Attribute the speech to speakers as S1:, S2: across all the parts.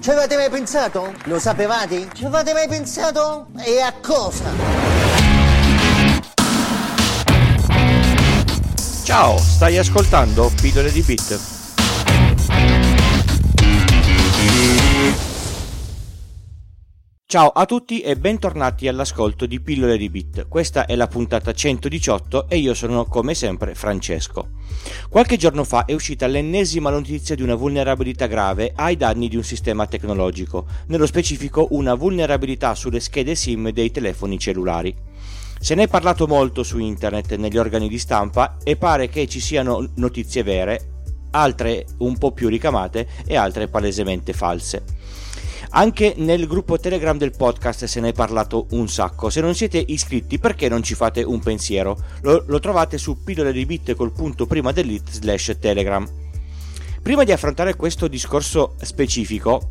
S1: Ci avete mai pensato? Lo sapevate? Ci avete mai pensato? E a cosa?
S2: Ciao, stai ascoltando Pillole di Bit. Ciao a tutti e bentornati all'ascolto di Pillole di Bit. Questa è la puntata 118 e io sono come sempre Francesco. Qualche giorno fa è uscita l'ennesima notizia di una vulnerabilità grave ai danni di un sistema tecnologico, nello specifico una vulnerabilità sulle schede SIM dei telefoni cellulari. Se ne è parlato molto su internet negli organi di stampa e pare che ci siano notizie vere, altre un po' più ricamate e altre palesemente false. Anche nel gruppo Telegram del podcast se ne è parlato un sacco. Se non siete iscritti, perché non ci fate un pensiero? Lo, lo trovate su pillole di bit col punto prima dell'it slash Telegram. Prima di affrontare questo discorso specifico,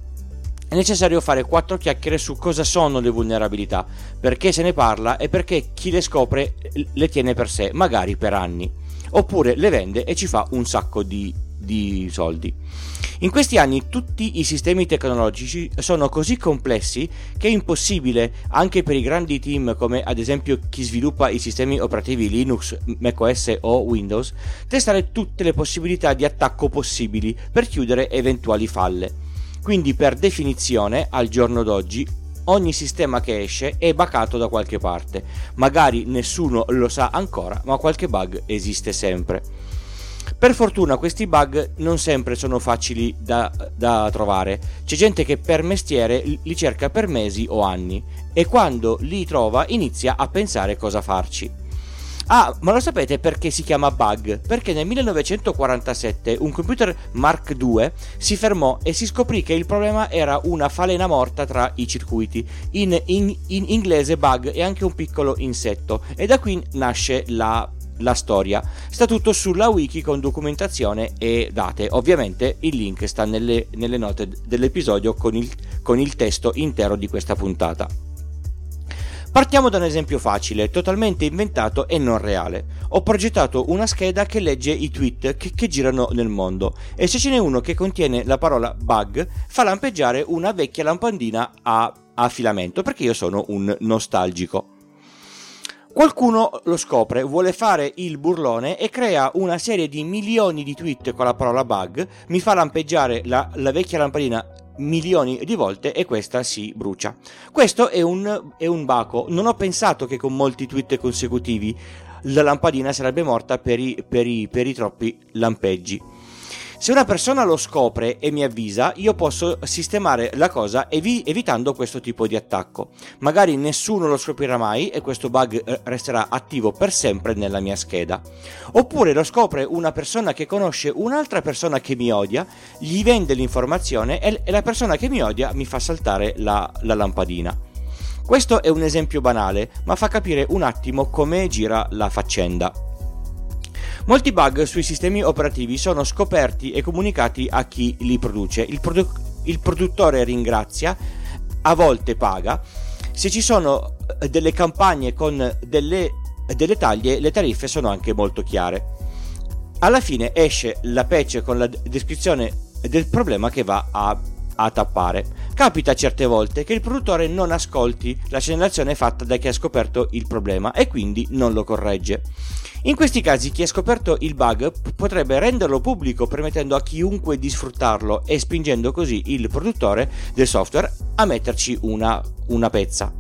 S2: è necessario fare quattro chiacchiere su cosa sono le vulnerabilità, perché se ne parla e perché chi le scopre le tiene per sé, magari per anni, oppure le vende e ci fa un sacco di, di soldi. In questi anni tutti i sistemi tecnologici sono così complessi che è impossibile, anche per i grandi team come ad esempio chi sviluppa i sistemi operativi Linux, macOS o Windows, testare tutte le possibilità di attacco possibili per chiudere eventuali falle. Quindi per definizione, al giorno d'oggi, ogni sistema che esce è bacato da qualche parte. Magari nessuno lo sa ancora, ma qualche bug esiste sempre. Per fortuna questi bug non sempre sono facili da, da, trovare, c'è gente che per mestiere li cerca per mesi o anni e quando li trova inizia a pensare cosa farci. Ah, ma lo sapete perché si chiama bug? Perché nel 1947 un computer Mark II si fermò e si scoprì che il problema era una falena morta tra i circuiti. In, in, in inglese bug è anche un piccolo insetto e da qui nasce la la storia. Sta tutto sulla wiki con documentazione e date. Ovviamente il link sta nelle, nelle note dell'episodio con il, con il testo intero di questa puntata. Partiamo da un esempio facile, totalmente inventato e non reale. Ho progettato una scheda che legge i tweet che, che, girano nel mondo e se ce n'è uno che contiene la parola bug fa lampeggiare una vecchia lampadina a, a filamento perché io sono un nostalgico. Qualcuno lo scopre, vuole fare il burlone e crea una serie di milioni di tweet con la parola bug, mi fa lampeggiare la, la vecchia lampadina milioni di volte e questa si brucia. Questo è un, è un baco. Non ho pensato che con molti tweet consecutivi la lampadina sarebbe morta per i, per i, per i troppi lampeggi. Se una persona lo scopre e mi avvisa, io posso sistemare la cosa evi- evitando questo tipo di attacco. Magari nessuno lo scoprirà mai e questo bug eh, resterà attivo per sempre nella mia scheda. Oppure lo scopre una persona che conosce un'altra persona che mi odia, gli vende l'informazione e, la persona che mi odia mi fa saltare la, la lampadina. Questo è un esempio banale, ma fa capire un attimo come gira la faccenda. Molti bug sui sistemi operativi sono scoperti e comunicati a chi li produce. Il, produ- il produttore ringrazia, a volte paga. Se ci sono eh, delle campagne con delle, delle taglie, le tariffe sono anche molto chiare. Alla fine esce la patch con la descrizione del problema che va a, a tappare. Capita certe volte che il produttore non ascolti la segnalazione fatta da chi ha scoperto il problema e quindi non lo corregge. In questi casi chi ha scoperto il bug potrebbe renderlo pubblico permettendo a chiunque di sfruttarlo e spingendo così il produttore del software a metterci una, una pezza.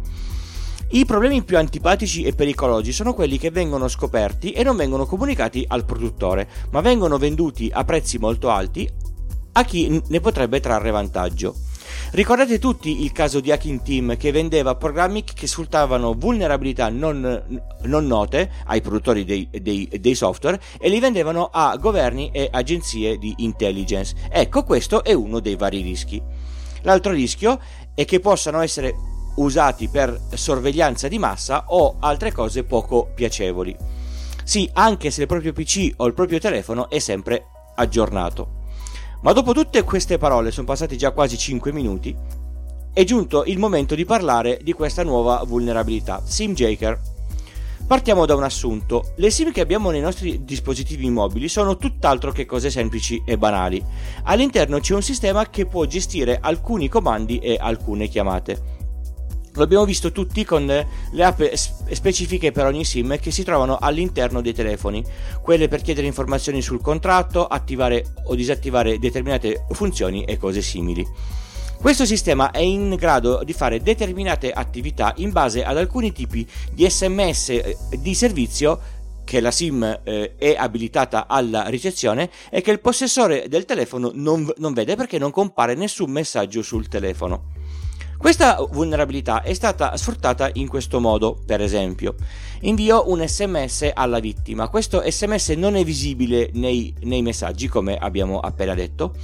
S2: I problemi più antipatici e pericolosi sono quelli che vengono scoperti e non vengono comunicati al produttore, ma vengono venduti a prezzi molto alti a chi ne potrebbe trarre vantaggio. Ricordate tutti il caso di Hacking Team che vendeva programmi che sfruttavano vulnerabilità non, non note ai produttori dei, dei, dei software e li vendevano a governi e agenzie di intelligence. Ecco, questo è uno dei vari rischi. L'altro rischio è che possano essere usati per sorveglianza di massa o altre cose poco piacevoli. Sì, anche se il proprio PC o il proprio telefono è sempre aggiornato. Ma dopo tutte queste parole, sono passati già quasi 5 minuti, è giunto il momento di parlare di questa nuova vulnerabilità, SimJaker. Partiamo da un assunto. Le SIM che abbiamo nei nostri dispositivi mobili sono tutt'altro che cose semplici e banali. All'interno c'è un sistema che può gestire alcuni comandi e alcune chiamate. Lo abbiamo visto tutti con le app specifiche per ogni SIM che si trovano all'interno dei telefoni, quelle per chiedere informazioni sul contratto, attivare o disattivare determinate funzioni e cose simili. Questo sistema è in grado di fare determinate attività in base ad alcuni tipi di sms eh, di servizio che la SIM eh, è abilitata alla ricezione e che il possessore del telefono non, non vede perché non compare nessun messaggio sul telefono. Questa vulnerabilità è stata sfruttata in questo modo, per esempio. Invio un sms alla vittima, questo sms non è visibile nei, nei, messaggi come abbiamo appena detto.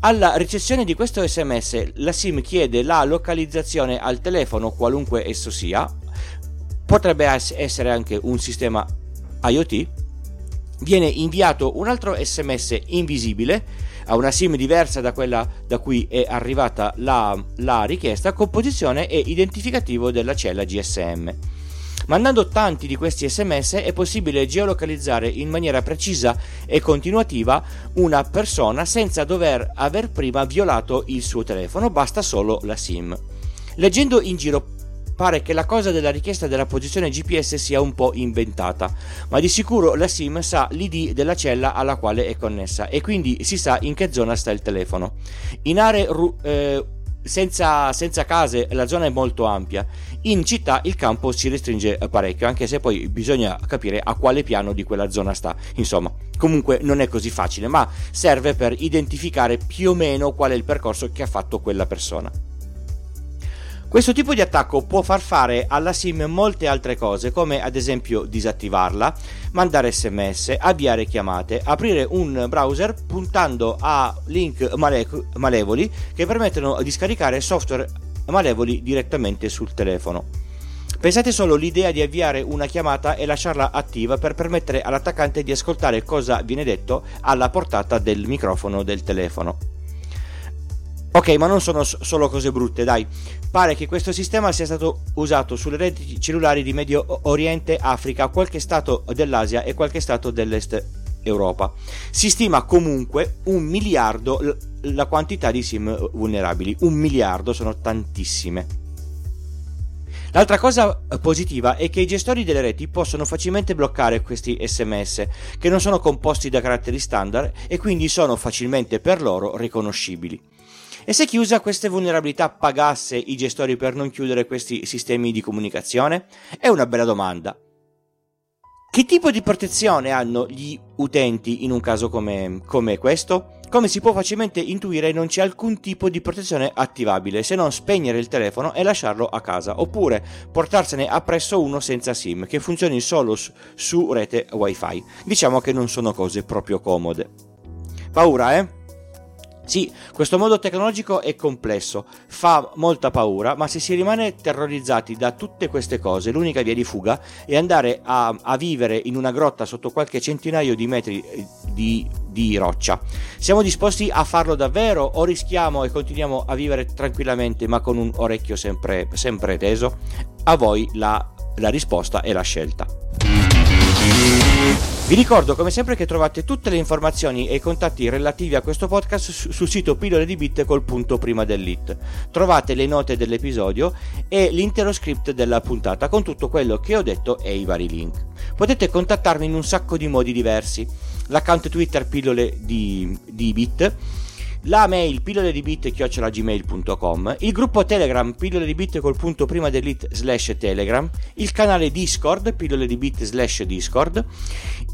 S2: Alla ricezione di questo sms la SIM chiede la localizzazione al telefono qualunque esso sia, potrebbe essere anche un sistema IoT, viene inviato un altro sms invisibile a una SIM diversa da quella da cui è arrivata la, la richiesta, composizione e identificativo della cella GSM. Mandando tanti di questi sms è possibile geolocalizzare in maniera precisa e continuativa una persona senza dover aver prima violato il suo telefono, basta solo la SIM. Leggendo in giro pare che la cosa della richiesta della posizione GPS sia un po' inventata, ma di sicuro la SIM sa l'ID della cella alla quale è connessa e quindi si sa in che zona sta il telefono. In aree ru- eh, senza, senza, case la zona è molto ampia, in città il campo si restringe parecchio, anche se poi bisogna capire a quale piano di quella zona sta. Insomma, comunque non è così facile, ma serve per identificare più o meno qual è il percorso che ha fatto quella persona. Questo tipo di attacco può far fare alla SIM molte altre cose, come ad esempio disattivarla, mandare sms, avviare chiamate, aprire un browser puntando a link male- malevoli che permettono di scaricare software malevoli direttamente sul telefono. Pensate solo l'idea di avviare una chiamata e lasciarla attiva per permettere all'attaccante di ascoltare cosa viene detto alla portata del microfono del telefono. Ok, ma non sono solo cose brutte, dai. Pare che questo sistema sia stato usato sulle reti cellulari di Medio Oriente, Africa, qualche stato dell'Asia e qualche stato dell'Est Europa. Si stima comunque un miliardo la quantità di SIM vulnerabili. Un miliardo sono tantissime. L'altra cosa positiva è che i gestori delle reti possono facilmente bloccare questi sms che non sono composti da caratteri standard e quindi sono facilmente per loro riconoscibili. E se chi usa queste vulnerabilità pagasse i gestori per non chiudere questi sistemi di comunicazione? È una bella domanda. Che tipo di protezione hanno gli utenti in un caso come, come, questo? Come si può facilmente intuire non c'è alcun tipo di protezione attivabile se non spegnere il telefono e lasciarlo a casa oppure portarsene appresso uno senza SIM che funzioni solo su, su rete wifi. Diciamo che non sono cose proprio comode. Paura, eh? Sì, questo modo tecnologico è complesso, fa molta paura, ma se si rimane terrorizzati da tutte queste cose, l'unica via di fuga è andare a, a vivere in una grotta sotto qualche centinaio di metri eh, di, di, roccia. Siamo disposti a farlo davvero o rischiamo e continuiamo a vivere tranquillamente ma con un orecchio sempre, sempre teso? A voi la, la risposta e la scelta. Vi ricordo come sempre che trovate tutte le informazioni e i contatti relativi a questo podcast sul sito pillole di bit col punto prima dell'it. Trovate le note dell'episodio e l'intero script della puntata con tutto quello che ho detto e i vari link. Potete contattarmi in un sacco di modi diversi. L'account Twitter pillole di, di bit la mail pillole di bit chiocciolagmail.com, il gruppo Telegram pillole di bit col punto prima dell'it slash Telegram, il canale Discord pillole di bit slash Discord,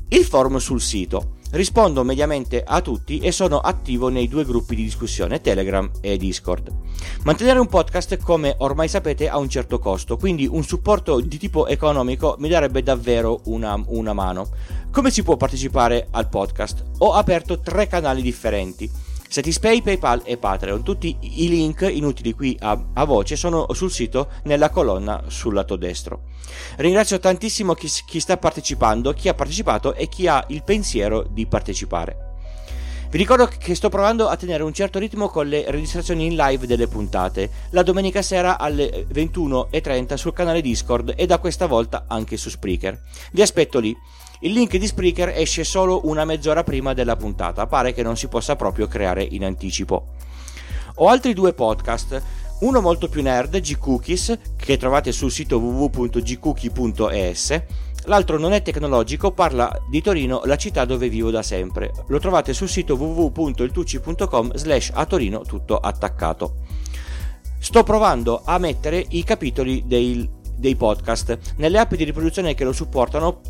S2: il forum sul sito. Rispondo mediamente a tutti e sono attivo nei due gruppi di discussione Telegram e Discord. Mantenere un podcast, come ormai sapete, ha un certo costo, quindi un supporto di tipo economico mi darebbe davvero una, una mano. Come si può partecipare al podcast? Ho aperto tre canali differenti Satispay, PayPal e Patreon. Tutti i link inutili qui a, a, voce sono sul sito nella colonna sul lato destro. Ringrazio tantissimo chi, chi sta partecipando, chi ha partecipato e chi ha il pensiero di partecipare. Vi ricordo che sto provando a tenere un certo ritmo con le registrazioni in live delle puntate, la domenica sera alle 21.30 sul canale Discord e da questa volta anche su Spreaker. Vi aspetto lì. Il link di Spreaker esce solo una mezz'ora prima della puntata, pare che non si possa proprio creare in anticipo. Ho altri due podcast, uno molto più nerd, G-Cookies, che trovate sul sito www.gcookie.es, l'altro non è tecnologico, parla di Torino, la città dove vivo da sempre. Lo trovate sul sito www.iltucci.com slash a Torino tutto attaccato. Sto provando a mettere i capitoli dei, dei podcast nelle app di riproduzione che lo supportano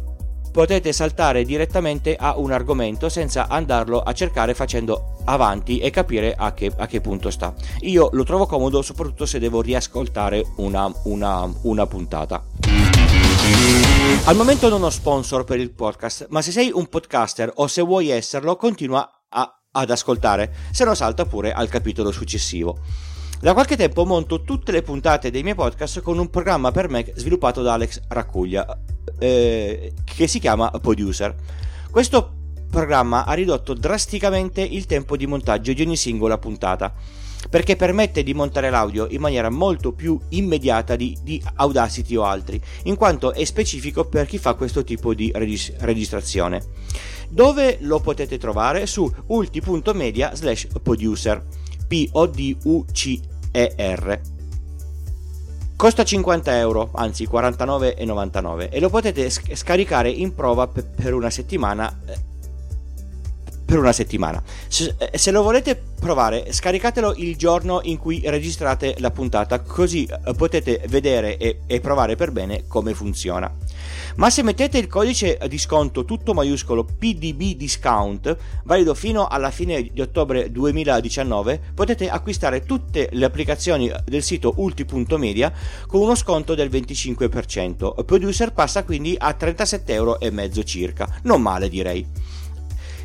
S2: potete saltare direttamente a un argomento senza andarlo a cercare facendo avanti e capire a che, a che punto sta. Io lo trovo comodo soprattutto se devo riascoltare una, una, una puntata. Al momento non ho sponsor per il podcast, ma se sei un podcaster o se vuoi esserlo, continua a, ad ascoltare, se no salta pure al capitolo successivo. Da qualche tempo monto tutte le puntate dei miei podcast con un programma per Mac sviluppato da Alex Raccuglia, eh, che si chiama Producer. Questo programma ha ridotto drasticamente il tempo di montaggio di ogni singola puntata perché permette di montare l'audio in maniera molto più immediata di, di, Audacity o altri, in quanto è specifico per chi fa questo tipo di regis- registrazione. Dove lo potete trovare? Su ulti.media slash producer, P-O-D-U-C-E-R. Costa 50 euro, anzi 49,99 e lo potete scaricare in prova per una settimana eh, per una settimana. Se, eh, se, lo volete provare, scaricatelo il giorno in cui registrate la puntata, così eh, potete vedere e, e, provare per bene come funziona. Ma se mettete il codice di sconto tutto maiuscolo PDB discount, valido fino alla fine di ottobre 2019, potete acquistare tutte le applicazioni del sito ulti.media con uno sconto del 25%. Producer passa quindi a 37,5 euro circa. Non male direi.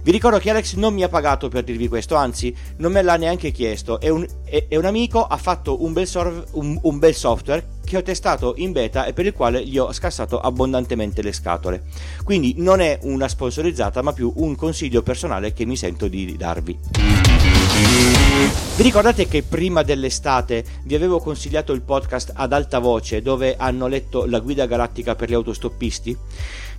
S2: Vi ricordo che Alex non mi ha pagato per dirvi questo, anzi non me l'ha neanche chiesto. È un, è, è un amico, ha fatto un bel, sor- un, un bel software che ho testato in beta e per il quale gli ho scassato abbondantemente le scatole. Quindi non è una sponsorizzata, ma più un consiglio personale che mi sento di darvi. Vi ricordate che prima dell'estate vi avevo consigliato il podcast ad alta voce dove hanno letto la guida galattica per gli autostoppisti?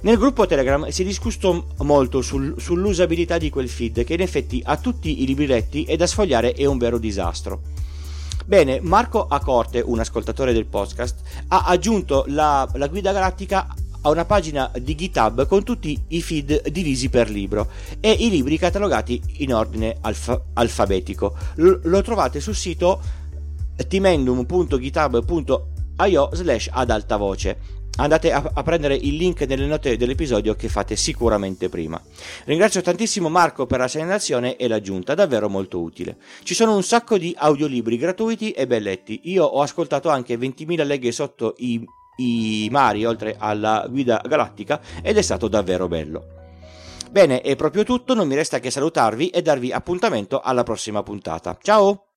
S2: Nel gruppo Telegram si è discusso molto sul, sull'usabilità di quel feed che in effetti ha tutti i libretti e da sfogliare è un vero disastro. Bene, Marco Acorte, un ascoltatore del podcast, ha aggiunto la, la guida galattica a una pagina di GitHub con tutti i feed divisi per libro e i libri catalogati in ordine alfa- alfabetico. L- lo trovate sul sito timendum.github.io slash ad alta voce andate a, a, prendere il link nelle note dell'episodio che fate sicuramente prima. Ringrazio tantissimo Marco per la segnalazione e l'aggiunta, davvero molto utile. Ci sono un sacco di audiolibri gratuiti e belletti. Io ho ascoltato anche 20.000 leghe sotto i, i mari, oltre alla guida galattica, ed è stato davvero bello. Bene, è proprio tutto, non mi resta che salutarvi e darvi appuntamento alla prossima puntata. Ciao!